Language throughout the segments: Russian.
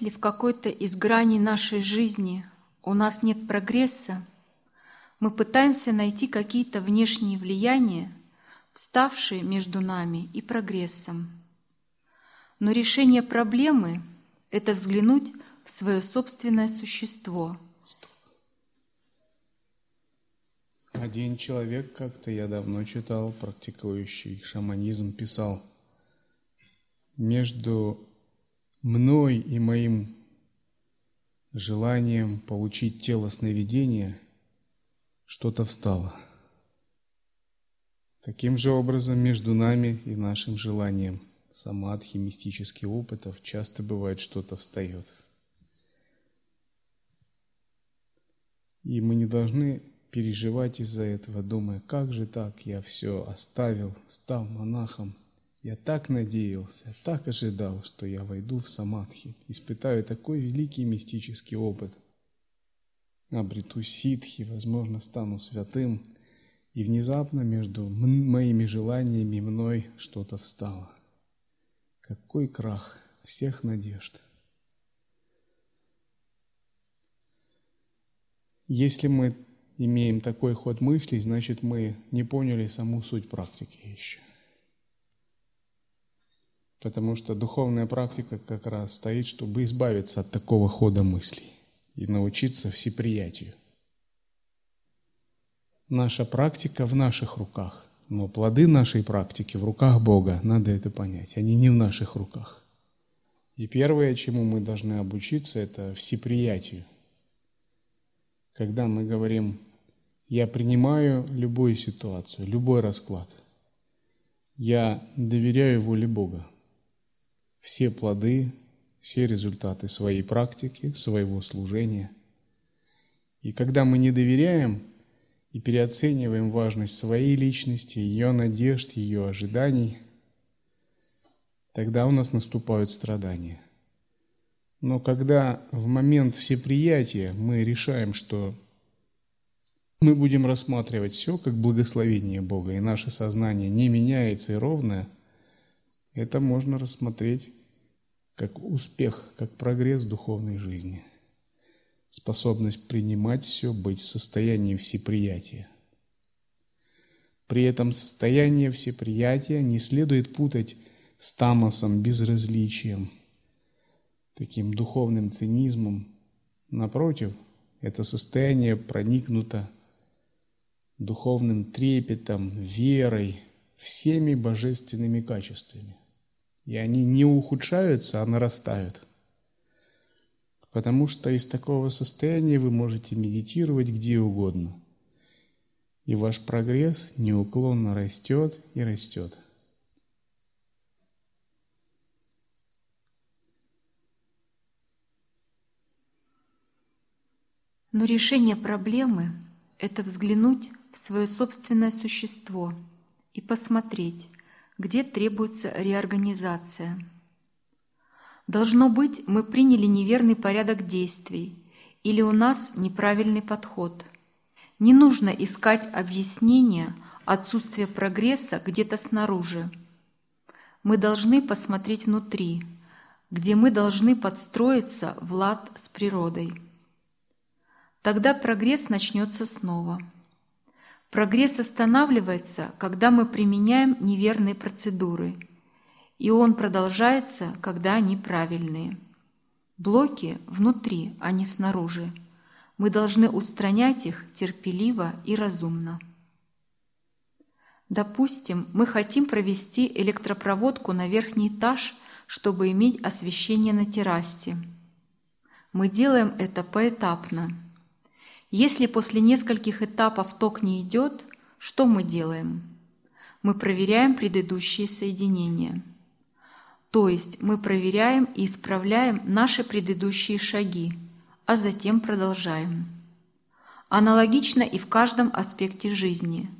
Если в какой-то из граней нашей жизни у нас нет прогресса, мы пытаемся найти какие-то внешние влияния, вставшие между нами и прогрессом. Но решение проблемы – это взглянуть в свое собственное существо. Один человек, как-то я давно читал, практикующий шаманизм, писал, между мной и моим желанием получить тело сновидения что-то встало. Таким же образом между нами и нашим желанием самадхи, мистических опытов часто бывает что-то встает. И мы не должны переживать из-за этого, думая, как же так, я все оставил, стал монахом, я так надеялся, так ожидал, что я войду в самадхи, испытаю такой великий мистический опыт. Обрету ситхи, возможно, стану святым, и внезапно между моими желаниями и мной что-то встало. Какой крах всех надежд! Если мы имеем такой ход мыслей, значит мы не поняли саму суть практики еще. Потому что духовная практика как раз стоит, чтобы избавиться от такого хода мыслей и научиться всеприятию. Наша практика в наших руках, но плоды нашей практики в руках Бога, надо это понять, они не в наших руках. И первое, чему мы должны обучиться, это всеприятию. Когда мы говорим, я принимаю любую ситуацию, любой расклад, я доверяю воле Бога – все плоды, все результаты своей практики, своего служения. И когда мы не доверяем и переоцениваем важность своей личности, ее надежд, ее ожиданий, тогда у нас наступают страдания. Но когда в момент всеприятия мы решаем, что мы будем рассматривать все как благословение Бога, и наше сознание не меняется и ровное – это можно рассмотреть как успех, как прогресс духовной жизни. Способность принимать все, быть в состоянии всеприятия. При этом состояние всеприятия не следует путать с тамосом, безразличием, таким духовным цинизмом. Напротив, это состояние проникнуто духовным трепетом, верой, всеми божественными качествами. И они не ухудшаются, а нарастают. Потому что из такого состояния вы можете медитировать где угодно. И ваш прогресс неуклонно растет и растет. Но решение проблемы – это взглянуть в свое собственное существо и посмотреть, где требуется реорганизация. Должно быть, мы приняли неверный порядок действий или у нас неправильный подход. Не нужно искать объяснения отсутствия прогресса где-то снаружи. Мы должны посмотреть внутри, где мы должны подстроиться в лад с природой. Тогда прогресс начнется снова. Прогресс останавливается, когда мы применяем неверные процедуры, и он продолжается, когда они правильные. Блоки внутри, а не снаружи. Мы должны устранять их терпеливо и разумно. Допустим, мы хотим провести электропроводку на верхний этаж, чтобы иметь освещение на террасе. Мы делаем это поэтапно – если после нескольких этапов ток не идет, что мы делаем? Мы проверяем предыдущие соединения. То есть мы проверяем и исправляем наши предыдущие шаги, а затем продолжаем. Аналогично и в каждом аспекте жизни.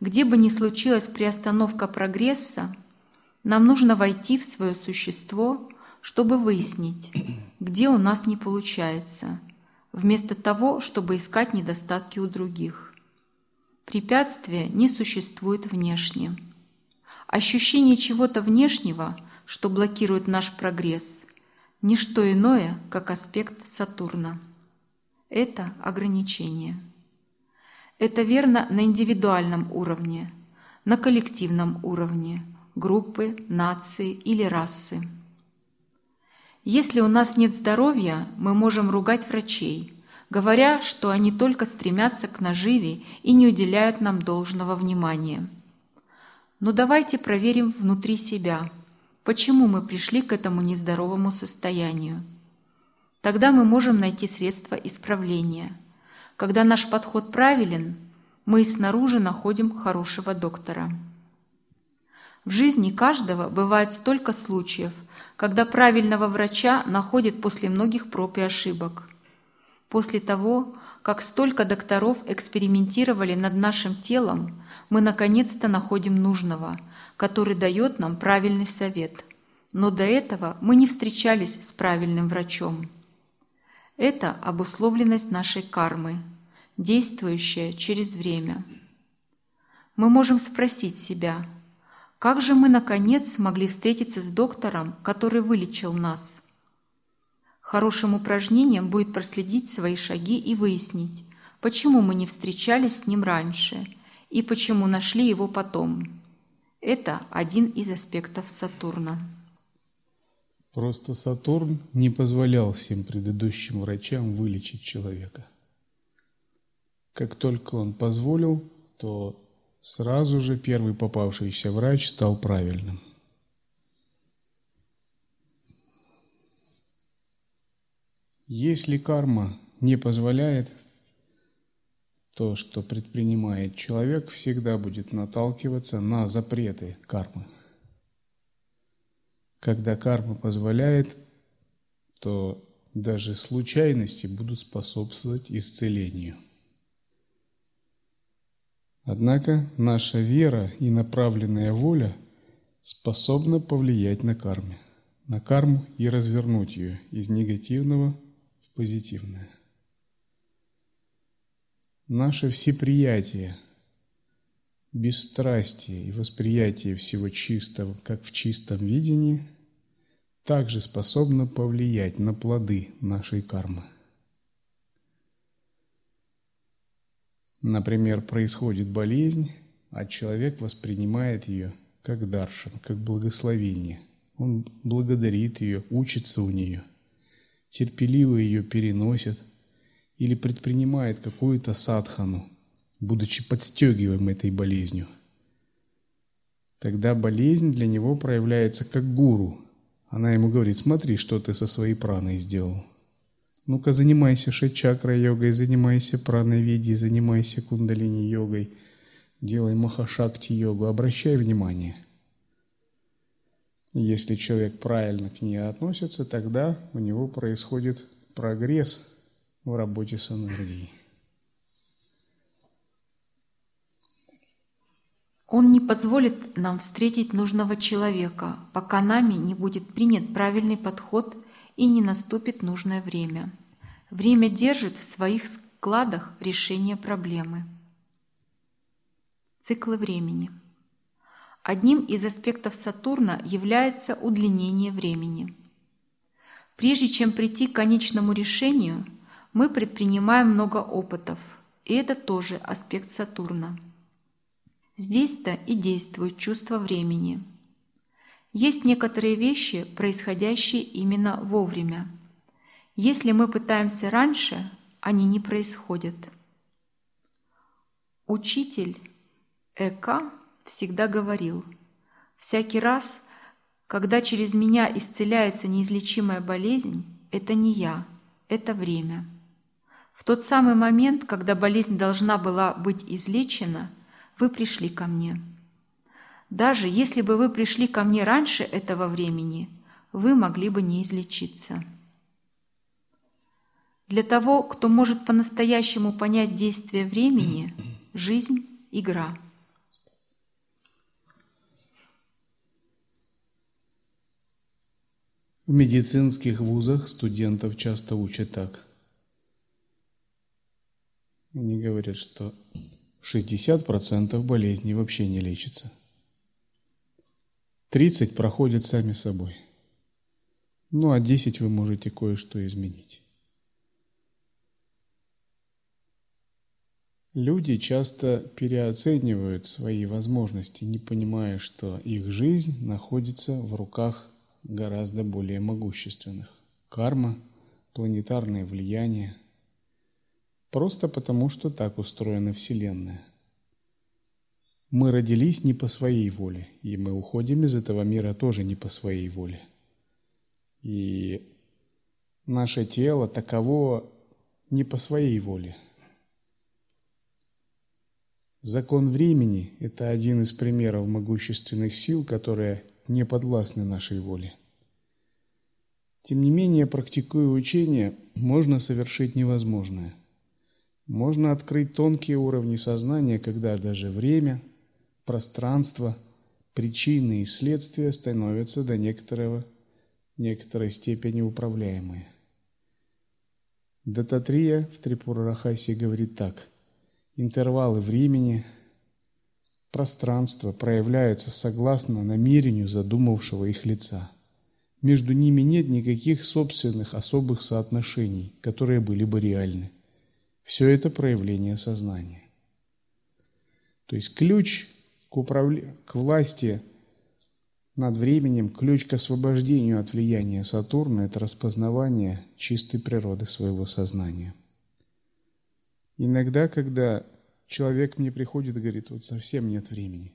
Где бы ни случилась приостановка прогресса, нам нужно войти в свое существо, чтобы выяснить, где у нас не получается – вместо того, чтобы искать недостатки у других. Препятствия не существует внешне. Ощущение чего-то внешнего, что блокирует наш прогресс, не что иное, как аспект Сатурна. Это ограничение. Это верно на индивидуальном уровне, на коллективном уровне, группы, нации или расы. Если у нас нет здоровья, мы можем ругать врачей, говоря, что они только стремятся к наживе и не уделяют нам должного внимания. Но давайте проверим внутри себя, почему мы пришли к этому нездоровому состоянию. Тогда мы можем найти средства исправления. Когда наш подход правилен, мы и снаружи находим хорошего доктора. В жизни каждого бывает столько случаев – когда правильного врача находят после многих проб и ошибок. После того, как столько докторов экспериментировали над нашим телом, мы наконец-то находим нужного, который дает нам правильный совет. Но до этого мы не встречались с правильным врачом. Это обусловленность нашей кармы, действующая через время. Мы можем спросить себя – как же мы, наконец, смогли встретиться с доктором, который вылечил нас? Хорошим упражнением будет проследить свои шаги и выяснить, почему мы не встречались с ним раньше и почему нашли его потом. Это один из аспектов Сатурна. Просто Сатурн не позволял всем предыдущим врачам вылечить человека. Как только он позволил, то Сразу же первый попавшийся врач стал правильным. Если карма не позволяет, то, что предпринимает человек, всегда будет наталкиваться на запреты кармы. Когда карма позволяет, то даже случайности будут способствовать исцелению. Однако наша вера и направленная воля способна повлиять на карму, на карму и развернуть ее из негативного в позитивное. Наше всеприятие, бесстрастие и восприятие всего чистого, как в чистом видении, также способно повлиять на плоды нашей кармы. Например, происходит болезнь, а человек воспринимает ее как даршан, как благословение. Он благодарит ее, учится у нее, терпеливо ее переносит или предпринимает какую-то садхану, будучи подстегиваем этой болезнью. Тогда болезнь для него проявляется как гуру. Она ему говорит, смотри, что ты со своей праной сделал. Ну-ка, занимайся шачакра-йогой, занимайся праной-види, занимайся кундалини-йогой, делай махашакти-йогу, обращай внимание. Если человек правильно к ней относится, тогда у него происходит прогресс в работе с энергией. Он не позволит нам встретить нужного человека, пока нами не будет принят правильный подход и не наступит нужное время. Время держит в своих складах решение проблемы. Циклы времени. Одним из аспектов Сатурна является удлинение времени. Прежде чем прийти к конечному решению, мы предпринимаем много опытов, и это тоже аспект Сатурна. Здесь-то и действует чувство времени. Есть некоторые вещи, происходящие именно вовремя – если мы пытаемся раньше, они не происходят. Учитель Эка всегда говорил, всякий раз, когда через меня исцеляется неизлечимая болезнь, это не я, это время. В тот самый момент, когда болезнь должна была быть излечена, вы пришли ко мне. Даже если бы вы пришли ко мне раньше этого времени, вы могли бы не излечиться. Для того, кто может по-настоящему понять действие времени, жизнь – игра. В медицинских вузах студентов часто учат так. Они говорят, что 60% болезней вообще не лечится. 30 проходят сами собой. Ну, а 10 вы можете кое-что изменить. Люди часто переоценивают свои возможности, не понимая, что их жизнь находится в руках гораздо более могущественных. Карма, планетарное влияние. Просто потому, что так устроена Вселенная. Мы родились не по своей воле, и мы уходим из этого мира тоже не по своей воле. И наше тело таково не по своей воле – Закон времени – это один из примеров могущественных сил, которые не подвластны нашей воле. Тем не менее, практикуя учение, можно совершить невозможное. Можно открыть тонкие уровни сознания, когда даже время, пространство, причины и следствия становятся до некоторого, некоторой степени управляемые. Дататрия в Трипурарахасе говорит так – интервалы времени, пространство проявляются согласно намерению задумавшего их лица. Между ними нет никаких собственных особых соотношений, которые были бы реальны. Все это проявление сознания. То есть ключ к, управля... к власти над временем, ключ к освобождению от влияния Сатурна – это распознавание чистой природы своего сознания. Иногда, когда человек мне приходит и говорит, вот совсем нет времени.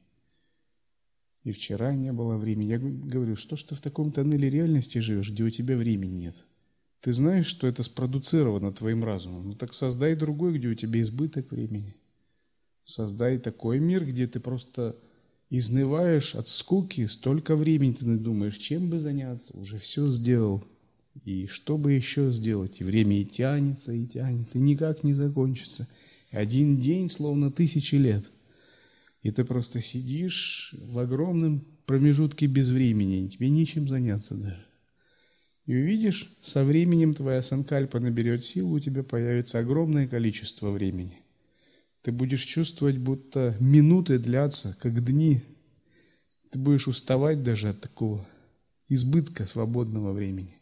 И вчера не было времени. Я говорю, что ж ты в таком тоннеле реальности живешь, где у тебя времени нет? Ты знаешь, что это спродуцировано твоим разумом. Ну так создай другой, где у тебя избыток времени. Создай такой мир, где ты просто изнываешь от скуки, столько времени ты думаешь, чем бы заняться, уже все сделал. И что бы еще сделать? И время и тянется, и тянется, и никак не закончится. Один день словно тысячи лет. И ты просто сидишь в огромном промежутке без времени, тебе нечем заняться даже. И увидишь, со временем твоя санкальпа наберет силу, у тебя появится огромное количество времени. Ты будешь чувствовать, будто минуты длятся, как дни. Ты будешь уставать даже от такого избытка свободного времени.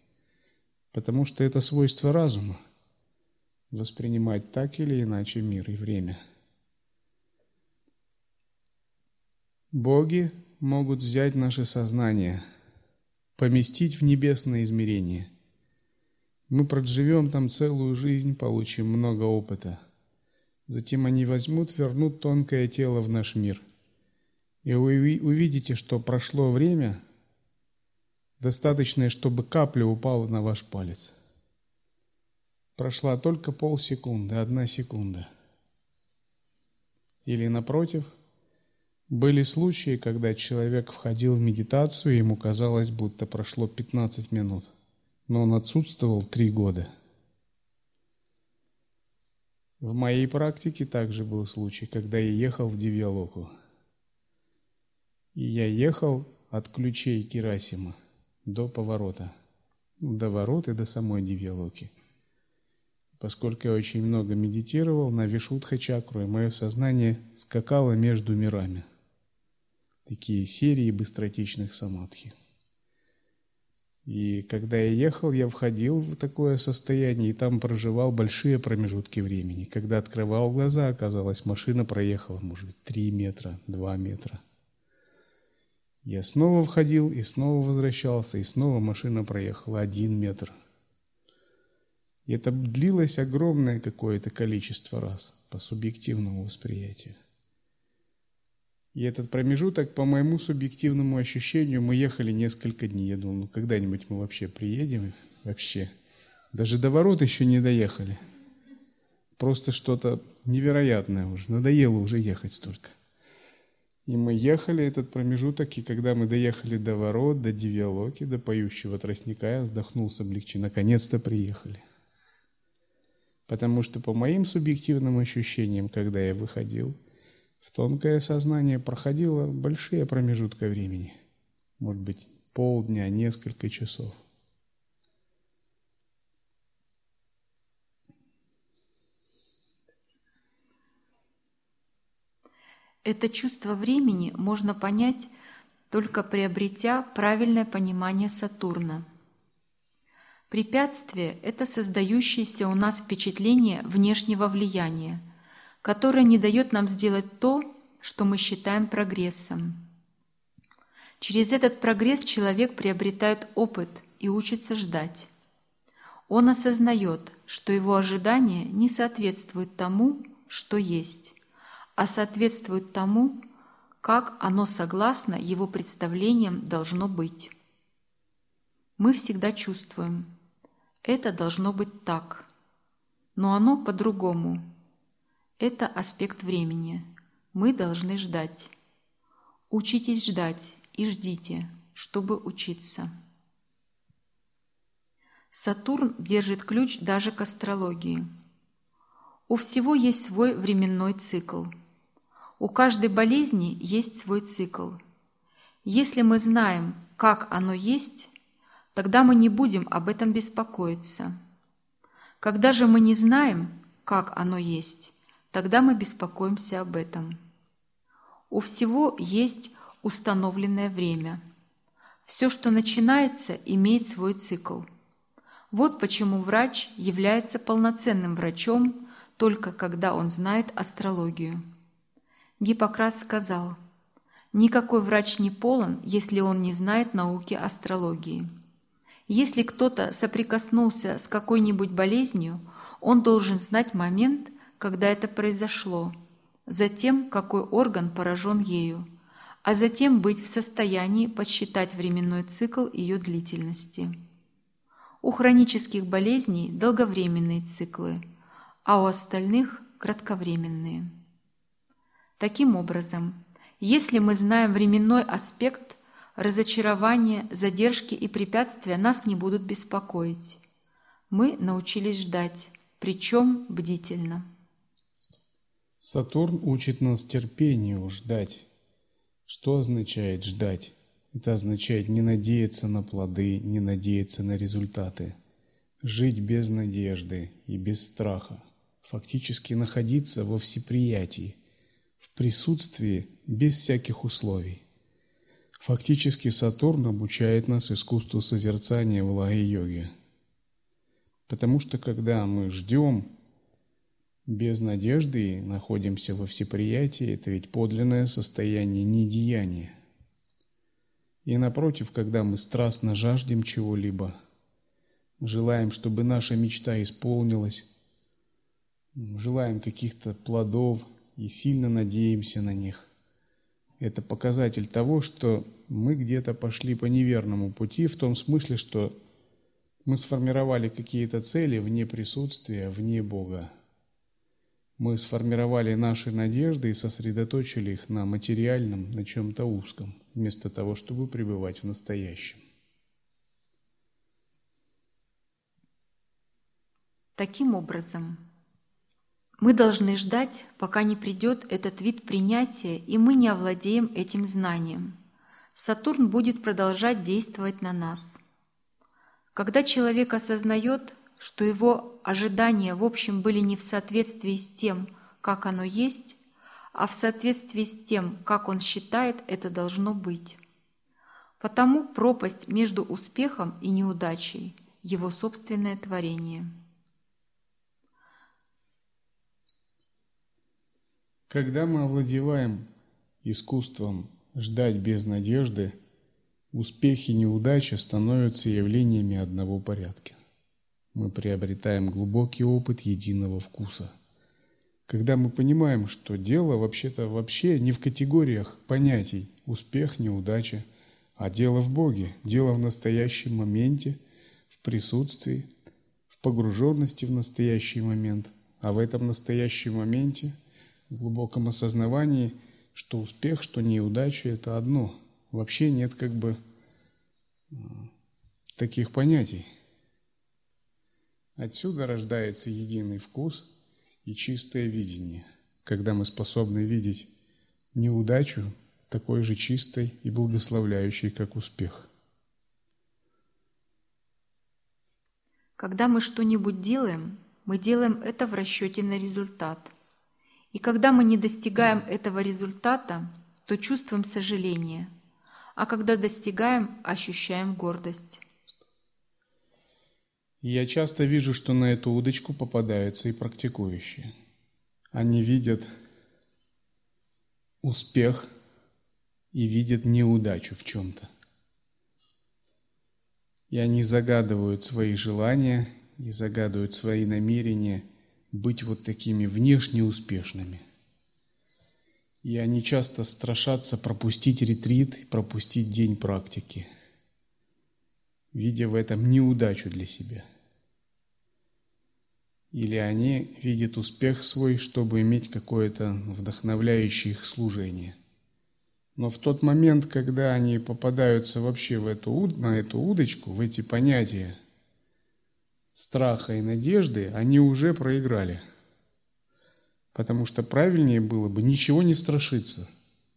Потому что это свойство разума – воспринимать так или иначе мир и время. Боги могут взять наше сознание, поместить в небесное измерение. Мы проживем там целую жизнь, получим много опыта. Затем они возьмут, вернут тонкое тело в наш мир. И вы увидите, что прошло время – Достаточно, чтобы капля упала на ваш палец. Прошла только полсекунды, одна секунда. Или напротив, были случаи, когда человек входил в медитацию, и ему казалось, будто прошло 15 минут, но он отсутствовал три года. В моей практике также был случай, когда я ехал в Дивьялоку. И я ехал от ключей Кирасима до поворота, до ворот и до самой Дивьялоки. Поскольку я очень много медитировал на Вишудха чакру, и мое сознание скакало между мирами. Такие серии быстротечных самадхи. И когда я ехал, я входил в такое состояние, и там проживал большие промежутки времени. Когда открывал глаза, оказалось, машина проехала, может быть, 3 метра, 2 метра – я снова входил и снова возвращался, и снова машина проехала один метр. И это длилось огромное какое-то количество раз по субъективному восприятию. И этот промежуток, по моему субъективному ощущению, мы ехали несколько дней. Я думал, ну когда-нибудь мы вообще приедем? Вообще. Даже до ворот еще не доехали. Просто что-то невероятное уже. Надоело уже ехать столько. И мы ехали этот промежуток, и когда мы доехали до ворот, до Дивиалоки, до поющего тростника, я вздохнул с облегчением. Наконец-то приехали. Потому что по моим субъективным ощущениям, когда я выходил, в тонкое сознание проходило большие промежутка времени. Может быть, полдня, несколько часов. Это чувство времени можно понять, только приобретя правильное понимание Сатурна. Препятствие – это создающееся у нас впечатление внешнего влияния, которое не дает нам сделать то, что мы считаем прогрессом. Через этот прогресс человек приобретает опыт и учится ждать. Он осознает, что его ожидания не соответствуют тому, что есть, а соответствуют тому, как оно согласно его представлениям должно быть. Мы всегда чувствуем, это должно быть так, но оно по-другому. Это аспект времени. Мы должны ждать. Учитесь ждать и ждите, чтобы учиться. Сатурн держит ключ даже к астрологии. У всего есть свой временной цикл. У каждой болезни есть свой цикл. Если мы знаем, как оно есть, тогда мы не будем об этом беспокоиться. Когда же мы не знаем, как оно есть, тогда мы беспокоимся об этом. У всего есть установленное время. Все, что начинается, имеет свой цикл. Вот почему врач является полноценным врачом только когда он знает астрологию. Гиппократ сказал, «Никакой врач не полон, если он не знает науки астрологии». Если кто-то соприкоснулся с какой-нибудь болезнью, он должен знать момент, когда это произошло, затем какой орган поражен ею, а затем быть в состоянии подсчитать временной цикл ее длительности. У хронических болезней долговременные циклы, а у остальных – кратковременные. Таким образом, если мы знаем временной аспект, разочарования, задержки и препятствия нас не будут беспокоить. Мы научились ждать, причем бдительно. Сатурн учит нас терпению ждать. Что означает ждать? Это означает не надеяться на плоды, не надеяться на результаты. Жить без надежды и без страха. Фактически находиться во всеприятии, в присутствии без всяких условий. Фактически Сатурн обучает нас искусству созерцания в лаге-йоге. Потому что когда мы ждем без надежды находимся во всеприятии, это ведь подлинное состояние недеяния. И напротив, когда мы страстно жаждем чего-либо, желаем, чтобы наша мечта исполнилась, желаем каких-то плодов и сильно надеемся на них. Это показатель того, что мы где-то пошли по неверному пути, в том смысле, что мы сформировали какие-то цели вне присутствия, вне Бога мы сформировали наши надежды и сосредоточили их на материальном, на чем-то узком, вместо того, чтобы пребывать в настоящем. Таким образом, мы должны ждать, пока не придет этот вид принятия, и мы не овладеем этим знанием. Сатурн будет продолжать действовать на нас. Когда человек осознает, что его ожидания в общем были не в соответствии с тем, как оно есть, а в соответствии с тем, как он считает это должно быть. Потому пропасть между успехом и неудачей – его собственное творение. Когда мы овладеваем искусством ждать без надежды, успехи и неудача становятся явлениями одного порядка мы приобретаем глубокий опыт единого вкуса. Когда мы понимаем, что дело вообще-то вообще не в категориях понятий успех, неудача, а дело в Боге, дело в настоящем моменте, в присутствии, в погруженности в настоящий момент, а в этом настоящем моменте, в глубоком осознавании, что успех, что неудача – это одно. Вообще нет как бы таких понятий. Отсюда рождается единый вкус и чистое видение, когда мы способны видеть неудачу такой же чистой и благословляющей, как успех. Когда мы что-нибудь делаем, мы делаем это в расчете на результат. И когда мы не достигаем этого результата, то чувствуем сожаление, а когда достигаем, ощущаем гордость. Я часто вижу, что на эту удочку попадаются и практикующие. Они видят успех и видят неудачу в чем-то. И они загадывают свои желания и загадывают свои намерения быть вот такими внешне успешными. И они часто страшатся пропустить ретрит, пропустить день практики, видя в этом неудачу для себя. Или они видят успех свой, чтобы иметь какое-то вдохновляющее их служение – но в тот момент, когда они попадаются вообще в эту, на эту удочку, в эти понятия страха и надежды, они уже проиграли. Потому что правильнее было бы ничего не страшиться,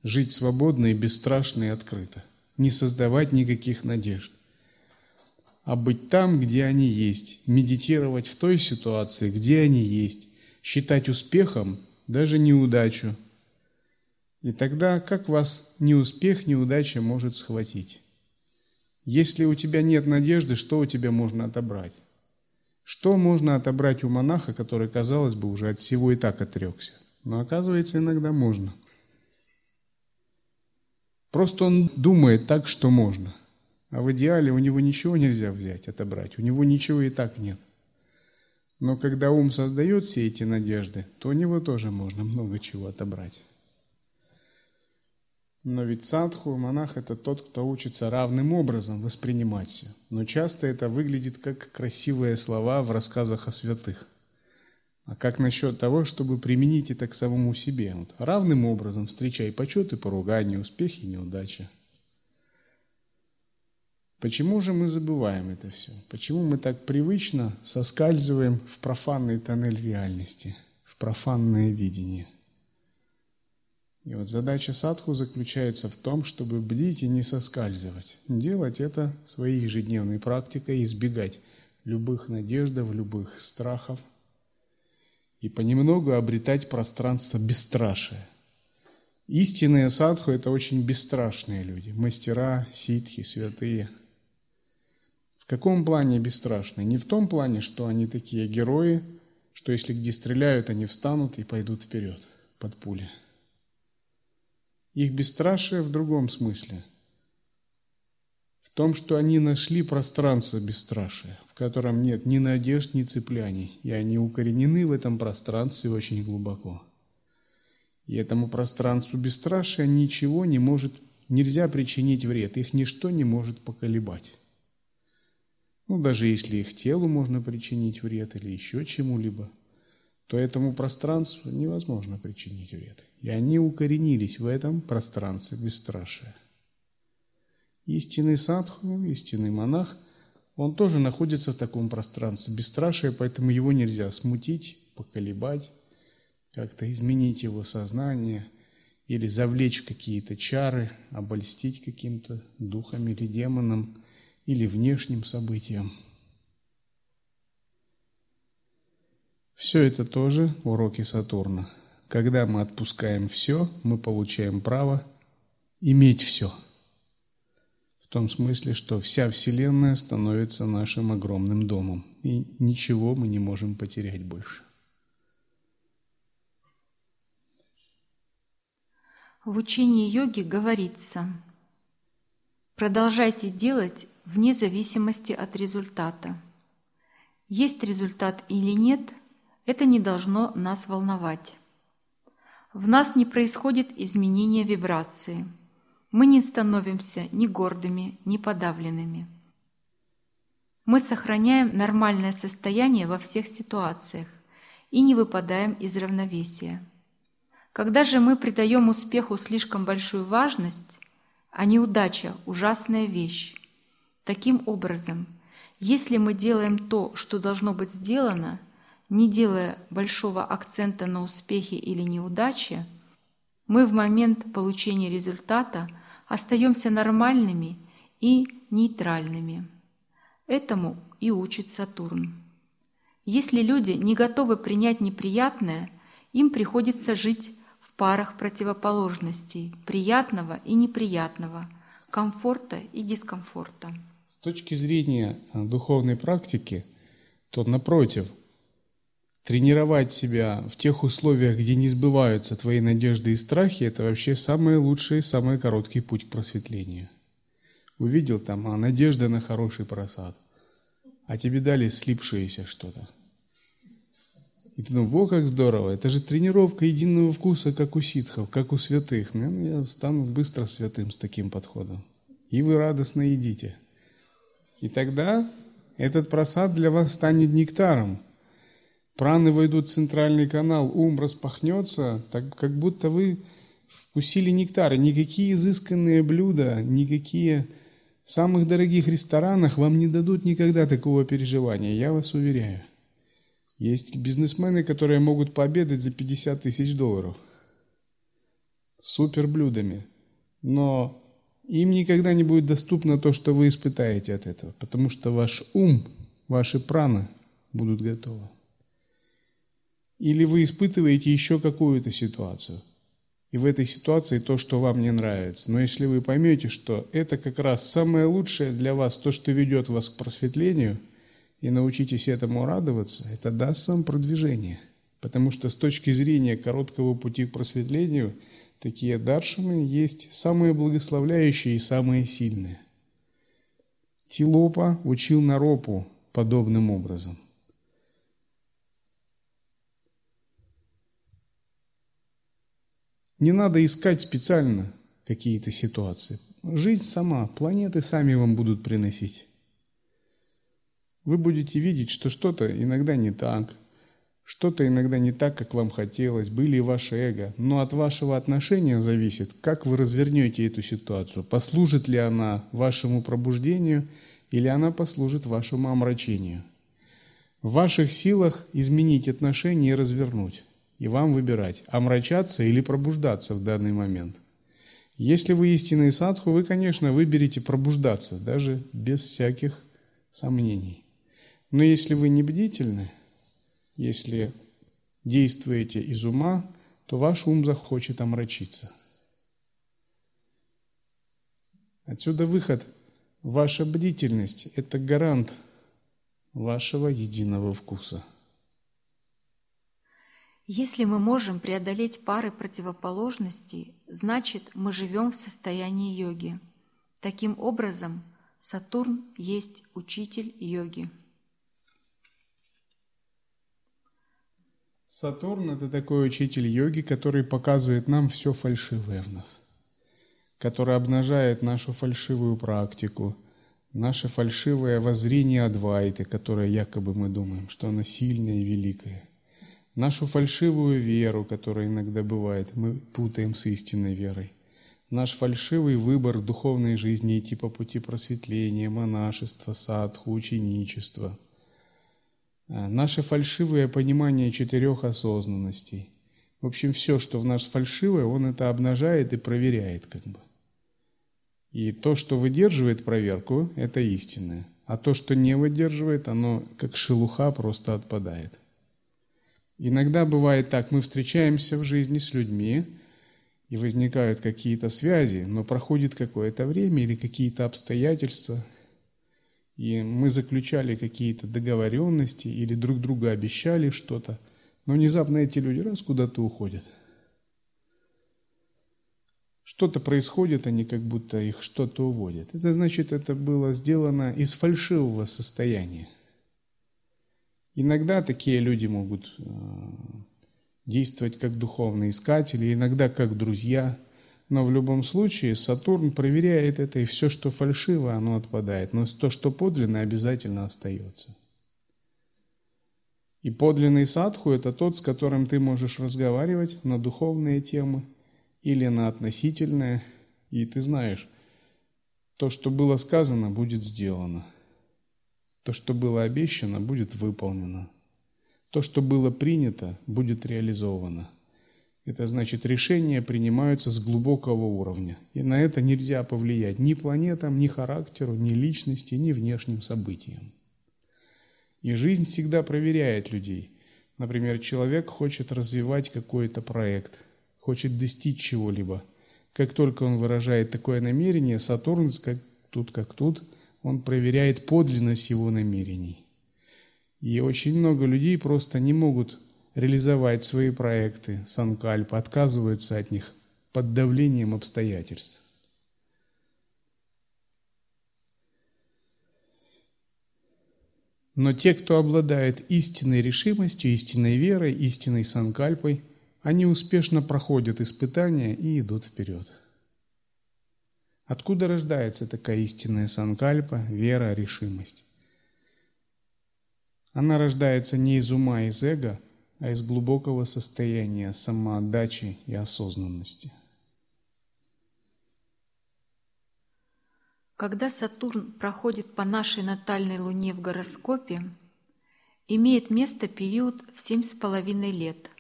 жить свободно и бесстрашно и открыто, не создавать никаких надежд, а быть там, где они есть, медитировать в той ситуации, где они есть, считать успехом даже неудачу – и тогда как вас ни успех, ни удача может схватить? Если у тебя нет надежды, что у тебя можно отобрать? Что можно отобрать у монаха, который, казалось бы, уже от всего и так отрекся? Но оказывается, иногда можно. Просто он думает так, что можно. А в идеале у него ничего нельзя взять, отобрать. У него ничего и так нет. Но когда ум создает все эти надежды, то у него тоже можно много чего отобрать. Но ведь садху, монах – это тот, кто учится равным образом воспринимать все. Но часто это выглядит как красивые слова в рассказах о святых. А как насчет того, чтобы применить это к самому себе? Вот, равным образом встречай почет и поругание, успехи и неудачи. Почему же мы забываем это все? Почему мы так привычно соскальзываем в профанный тоннель реальности, в профанное видение – и вот задача садху заключается в том, чтобы бдить и не соскальзывать. Делать это своей ежедневной практикой, избегать любых надеждов, любых страхов и понемногу обретать пространство бесстрашия. Истинные садху – это очень бесстрашные люди, мастера, ситхи, святые. В каком плане бесстрашные? Не в том плане, что они такие герои, что если где стреляют, они встанут и пойдут вперед под пули – их бесстрашие в другом смысле. В том, что они нашли пространство бесстрашия, в котором нет ни надежд, ни цепляний, и они укоренены в этом пространстве очень глубоко. И этому пространству бесстрашия ничего не может, нельзя причинить вред, их ничто не может поколебать. Ну, даже если их телу можно причинить вред или еще чему-либо – то этому пространству невозможно причинить вред. И они укоренились в этом пространстве бесстрашия. Истинный садху, истинный монах, он тоже находится в таком пространстве бесстрашия, поэтому его нельзя смутить, поколебать, как-то изменить его сознание или завлечь какие-то чары, обольстить каким-то духом или демоном или внешним событиям. Все это тоже уроки Сатурна. Когда мы отпускаем все, мы получаем право иметь все. В том смысле, что вся Вселенная становится нашим огромным домом, и ничего мы не можем потерять больше. В учении йоги говорится, продолжайте делать вне зависимости от результата. Есть результат или нет – это не должно нас волновать. В нас не происходит изменения вибрации. Мы не становимся ни гордыми, ни подавленными. Мы сохраняем нормальное состояние во всех ситуациях и не выпадаем из равновесия. Когда же мы придаем успеху слишком большую важность, а неудача – ужасная вещь. Таким образом, если мы делаем то, что должно быть сделано – не делая большого акцента на успехе или неудаче, мы в момент получения результата остаемся нормальными и нейтральными. Этому и учит Сатурн. Если люди не готовы принять неприятное, им приходится жить в парах противоположностей приятного и неприятного, комфорта и дискомфорта. С точки зрения духовной практики – то напротив, тренировать себя в тех условиях, где не сбываются твои надежды и страхи, это вообще самый лучший, самый короткий путь к просветлению. Увидел там, а надежда на хороший просад, а тебе дали слипшееся что-то. И ты думаешь, во как здорово, это же тренировка единого вкуса, как у ситхов, как у святых. Ну, я стану быстро святым с таким подходом. И вы радостно едите. И тогда этот просад для вас станет нектаром. Праны войдут в центральный канал, ум распахнется, так как будто вы вкусили нектар. никакие изысканные блюда, никакие в самых дорогих ресторанах вам не дадут никогда такого переживания, я вас уверяю. Есть бизнесмены, которые могут пообедать за 50 тысяч долларов. Супер блюдами. Но им никогда не будет доступно то, что вы испытаете от этого, потому что ваш ум, ваши праны будут готовы. Или вы испытываете еще какую-то ситуацию, и в этой ситуации то, что вам не нравится. Но если вы поймете, что это как раз самое лучшее для вас, то, что ведет вас к просветлению – и научитесь этому радоваться, это даст вам продвижение. Потому что с точки зрения короткого пути к просветлению, такие даршины есть самые благословляющие и самые сильные. Тилопа учил Наропу подобным образом. Не надо искать специально какие-то ситуации. Жизнь сама, планеты сами вам будут приносить вы будете видеть, что что-то иногда не так, что-то иногда не так, как вам хотелось, были и ваше эго. Но от вашего отношения зависит, как вы развернете эту ситуацию. Послужит ли она вашему пробуждению или она послужит вашему омрачению. В ваших силах изменить отношения и развернуть. И вам выбирать, омрачаться или пробуждаться в данный момент. Если вы истинный садху, вы, конечно, выберете пробуждаться, даже без всяких сомнений. Но если вы не бдительны, если действуете из ума, то ваш ум захочет омрачиться. Отсюда выход. Ваша бдительность – это гарант вашего единого вкуса. Если мы можем преодолеть пары противоположностей, значит, мы живем в состоянии йоги. Таким образом, Сатурн есть учитель йоги. Сатурн – это такой учитель йоги, который показывает нам все фальшивое в нас, который обнажает нашу фальшивую практику, наше фальшивое воззрение Адвайты, которое якобы мы думаем, что оно сильное и великое, нашу фальшивую веру, которая иногда бывает, мы путаем с истинной верой, наш фальшивый выбор в духовной жизни идти по пути просветления, монашества, садху, ученичества – наше фальшивое понимание четырех осознанностей. В общем, все, что в нас фальшивое, он это обнажает и проверяет как бы. И то, что выдерживает проверку, это истинное. А то, что не выдерживает, оно как шелуха просто отпадает. Иногда бывает так, мы встречаемся в жизни с людьми, и возникают какие-то связи, но проходит какое-то время или какие-то обстоятельства, и мы заключали какие-то договоренности или друг друга обещали что-то, но внезапно эти люди раз куда-то уходят. Что-то происходит, они как будто их что-то уводят. Это значит, это было сделано из фальшивого состояния. Иногда такие люди могут э, действовать как духовные искатели, иногда как друзья – но в любом случае Сатурн проверяет это, и все, что фальшиво, оно отпадает. Но то, что подлинно, обязательно остается. И подлинный садху – это тот, с которым ты можешь разговаривать на духовные темы или на относительные. И ты знаешь, то, что было сказано, будет сделано. То, что было обещано, будет выполнено. То, что было принято, будет реализовано. Это значит, решения принимаются с глубокого уровня. И на это нельзя повлиять ни планетам, ни характеру, ни личности, ни внешним событиям. И жизнь всегда проверяет людей. Например, человек хочет развивать какой-то проект, хочет достичь чего-либо. Как только он выражает такое намерение, Сатурн, как тут как тут, он проверяет подлинность его намерений. И очень много людей просто не могут реализовать свои проекты Санкальпа, отказываются от них под давлением обстоятельств. Но те, кто обладает истинной решимостью, истинной верой, истинной санкальпой, они успешно проходят испытания и идут вперед. Откуда рождается такая истинная санкальпа, вера, решимость? Она рождается не из ума, из эго, а из глубокого состояния самоотдачи и осознанности. Когда Сатурн проходит по нашей натальной Луне в гороскопе, имеет место период в семь с половиной лет,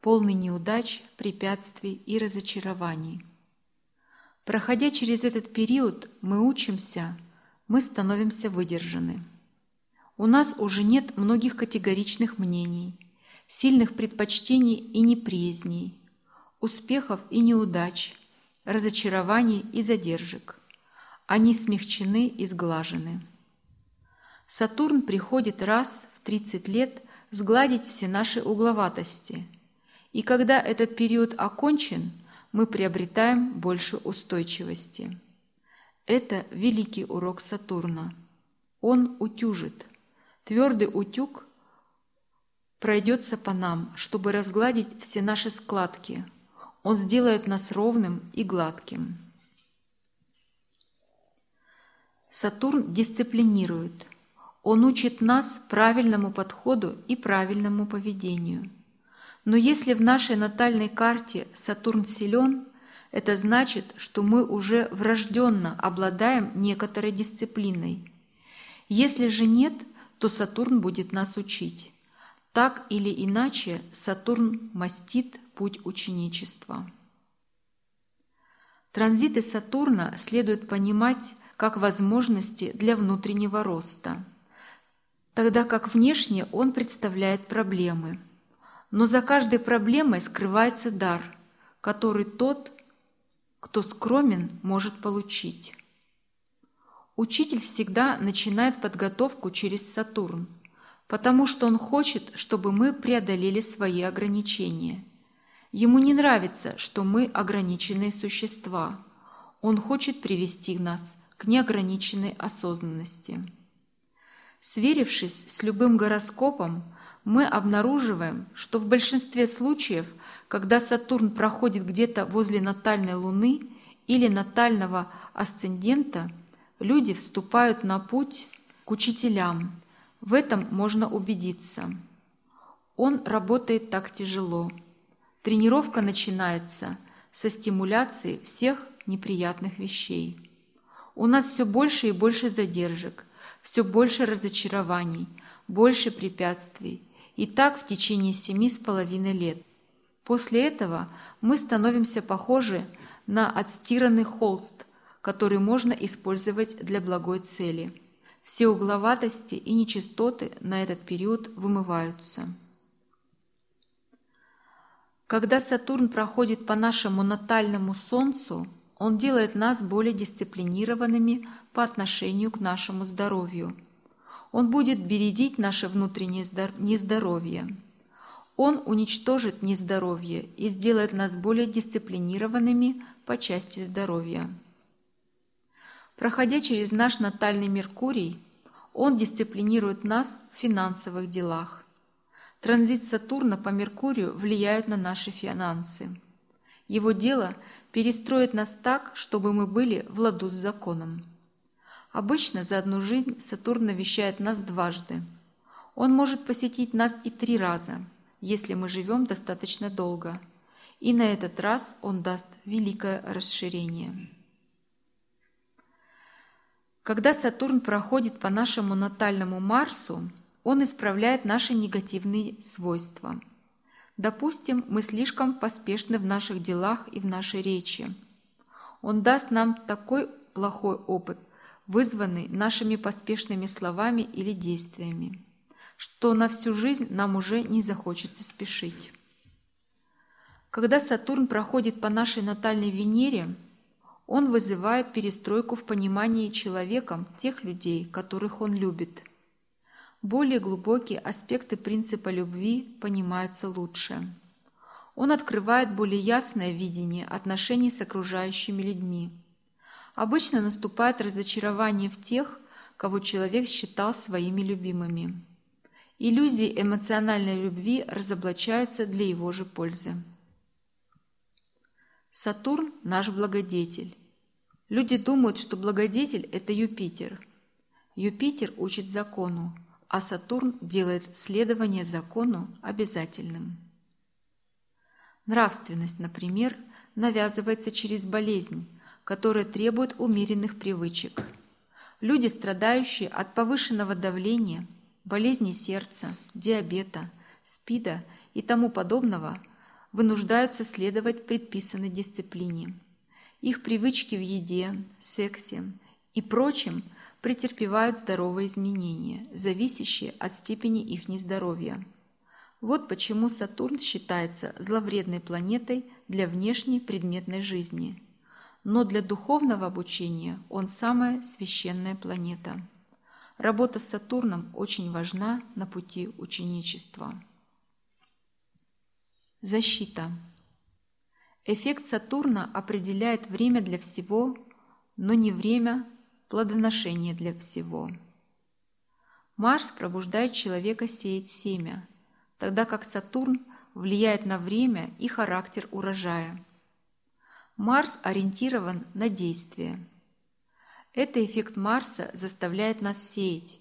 полный неудач, препятствий и разочарований. Проходя через этот период, мы учимся, мы становимся выдержаны. У нас уже нет многих категоричных мнений, сильных предпочтений и неприязней, успехов и неудач, разочарований и задержек. Они смягчены и сглажены. Сатурн приходит раз в 30 лет сгладить все наши угловатости. И когда этот период окончен, мы приобретаем больше устойчивости. Это великий урок Сатурна. Он утюжит. Твердый утюг пройдется по нам, чтобы разгладить все наши складки. Он сделает нас ровным и гладким. Сатурн дисциплинирует. Он учит нас правильному подходу и правильному поведению. Но если в нашей натальной карте Сатурн силен, это значит, что мы уже врожденно обладаем некоторой дисциплиной. Если же нет, то Сатурн будет нас учить. Так или иначе Сатурн мастит путь ученичества. Транзиты Сатурна следует понимать как возможности для внутреннего роста, тогда как внешне он представляет проблемы. Но за каждой проблемой скрывается дар, который тот, кто скромен, может получить. Учитель всегда начинает подготовку через Сатурн, потому что он хочет, чтобы мы преодолели свои ограничения. Ему не нравится, что мы ограниченные существа. Он хочет привести нас к неограниченной осознанности. Сверившись с любым гороскопом, мы обнаруживаем, что в большинстве случаев, когда Сатурн проходит где-то возле натальной Луны или натального асцендента, люди вступают на путь к учителям. В этом можно убедиться. Он работает так тяжело. Тренировка начинается со стимуляции всех неприятных вещей. У нас все больше и больше задержек, все больше разочарований, больше препятствий. И так в течение семи с половиной лет. После этого мы становимся похожи на отстиранный холст, который можно использовать для благой цели. Все угловатости и нечистоты на этот период вымываются. Когда Сатурн проходит по нашему натальному Солнцу – он делает нас более дисциплинированными по отношению к нашему здоровью. Он будет бередить наше внутреннее нездоровье. Он уничтожит нездоровье и сделает нас более дисциплинированными по части здоровья. Проходя через наш натальный Меркурий, он дисциплинирует нас в финансовых делах. Транзит Сатурна по Меркурию влияет на наши финансы. Его дело перестроить нас так, чтобы мы были в ладу с законом. Обычно за одну жизнь Сатурн навещает нас дважды. Он может посетить нас и три раза, если мы живем достаточно долго. И на этот раз он даст великое расширение. Когда Сатурн проходит по нашему натальному Марсу, он исправляет наши негативные свойства – Допустим, мы слишком поспешны в наших делах и в нашей речи. Он даст нам такой плохой опыт, вызванный нашими поспешными словами или действиями, что на всю жизнь нам уже не захочется спешить. Когда Сатурн проходит по нашей натальной Венере, он вызывает перестройку в понимании человеком тех людей, которых он любит. более глубокие аспекты принципа любви понимаются лучше. Он открывает более ясное видение отношений с окружающими людьми. Обычно наступает разочарование в тех, кого человек считал своими любимыми. Иллюзии эмоциональной любви разоблачаются для его же пользы. Сатурн – наш благодетель. Люди думают, что благодетель – это Юпитер. Юпитер учит закону, а Сатурн делает следование закону обязательным. Нравственность, например, навязывается через болезнь, которая требует умеренных привычек. Люди, страдающие от повышенного давления, болезни сердца, диабета, СПИДа и тому подобного, вынуждаются следовать предписанной дисциплине. Их привычки в еде, сексе и прочем – претерпевают здоровые изменения, зависящие от степени их нездоровья. Вот почему Сатурн считается зловредной планетой для внешней предметной жизни. Но для духовного обучения он самая священная планета. Работа с Сатурном очень важна на пути ученичества. Защита. Эффект Сатурна определяет время для всего, но не время плодоношение для всего. Марс пробуждает человека сеять семя, тогда как Сатурн влияет на время и характер урожая. Марс ориентирован на действие. Это эффект Марса заставляет нас сеять,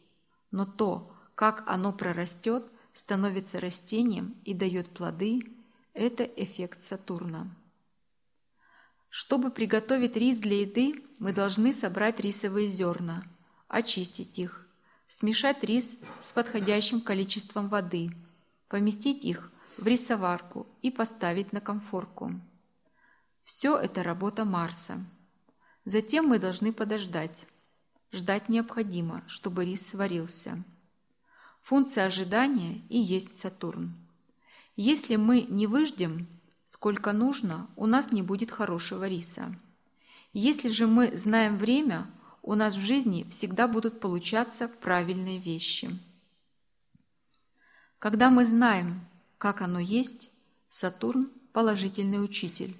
но то, как оно прорастет, становится растением и дает плоды – это эффект Сатурна. Чтобы приготовить рис для еды, мы должны собрать рисовые зерна, очистить их, смешать рис с подходящим количеством воды, поместить их в рисоварку и поставить на конфорку. Все это работа Марса. Затем мы должны подождать. Ждать необходимо, чтобы рис сварился. Функция ожидания и есть Сатурн. Если мы не выждем, сколько нужно, у нас не будет хорошего риса. Если же мы знаем время, у нас в жизни всегда будут получаться правильные вещи. Когда мы знаем, как оно есть, Сатурн – положительный учитель.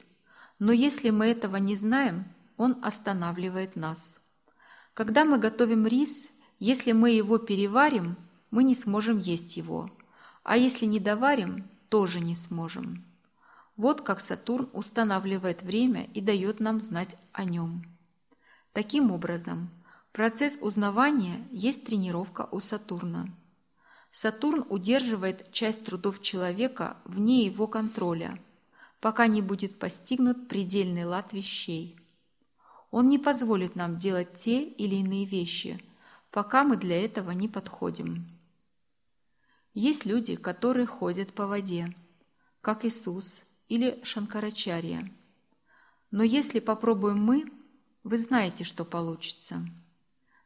Но если мы этого не знаем, он останавливает нас. Когда мы готовим рис, если мы его переварим, мы не сможем есть его, а если не доварим, тоже не сможем. Вот как Сатурн устанавливает время и дает нам знать о нем. Таким образом, процесс узнавания есть тренировка у Сатурна. Сатурн удерживает часть трудов человека вне его контроля, пока не будет постигнут предельный лад вещей. Он не позволит нам делать те или иные вещи, пока мы для этого не подходим. Есть люди, которые ходят по воде, как Иисус – или Шанкарачарья. Но если попробуем мы, вы знаете, что получится.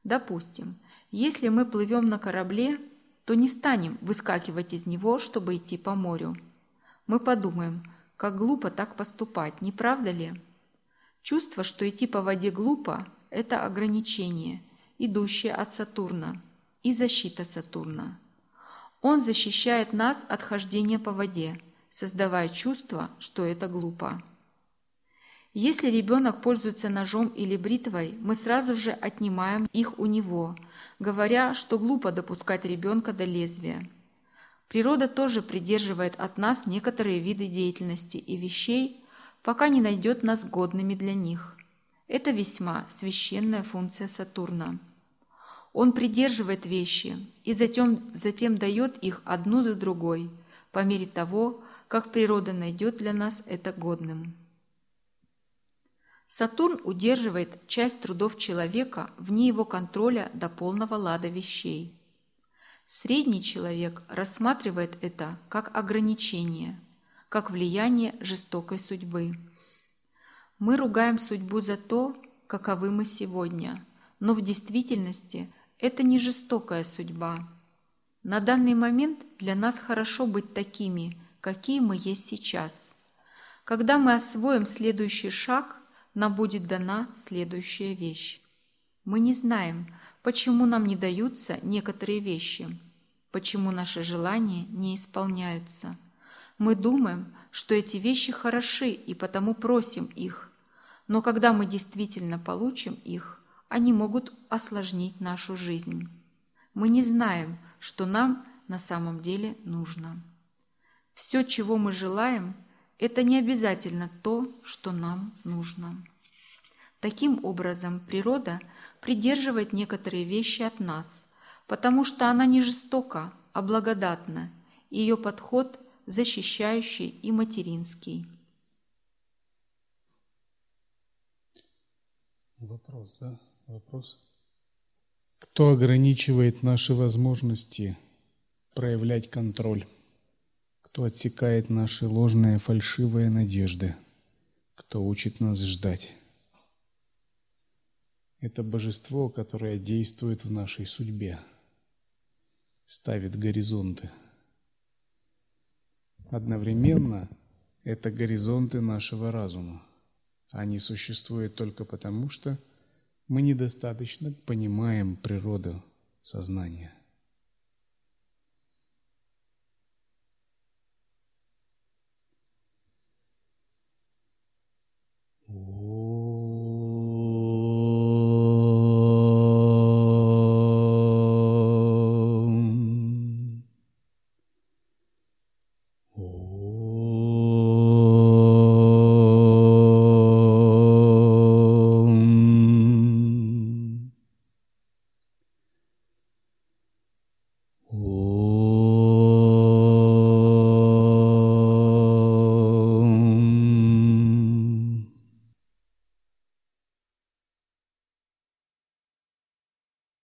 Допустим, если мы плывем на корабле, то не станем выскакивать из него, чтобы идти по морю. Мы подумаем, как глупо так поступать, не правда ли? Чувство, что идти по воде глупо – это ограничение, идущее от Сатурна и защита Сатурна. Он защищает нас от хождения по воде – создавая чувство, что это глупо. Если ребенок пользуется ножом или бритвой, мы сразу же отнимаем их у него, говоря, что глупо допускать ребенка до лезвия. Природа тоже придерживает от нас некоторые виды деятельности и вещей, пока не найдет нас годными для них. Это весьма священная функция Сатурна. Он придерживает вещи и затем, затем дает их одну за другой, по мере того, как природа найдет для нас это годным. Сатурн удерживает часть трудов человека вне его контроля до полного лада вещей. Средний человек рассматривает это как ограничение, как влияние жестокой судьбы. Мы ругаем судьбу за то, каковы мы сегодня, но в действительности это не жестокая судьба. На данный момент для нас хорошо быть такими, какие мы есть сейчас. Когда мы освоим следующий шаг, нам будет дана следующая вещь. Мы не знаем, почему нам не даются некоторые вещи. почему наши желания не исполняются. Мы думаем, что эти вещи хороши и потому просим их, но когда мы действительно получим их, они могут осложнить нашу жизнь. Мы не знаем, что нам на самом деле нужно. Все, чего мы желаем, это не обязательно то, что нам нужно. Таким образом, природа придерживает некоторые вещи от нас, потому что она не жестока, а благодатна, и ее подход защищающий и материнский. Вопрос, да? Вопрос. Кто ограничивает наши возможности проявлять контроль? Кто отсекает наши ложные, фальшивые надежды? Кто учит нас ждать? Это божество, которое действует в нашей судьбе, ставит горизонты. Одновременно это горизонты нашего разума. Они существуют только потому, что мы недостаточно понимаем природу сознания.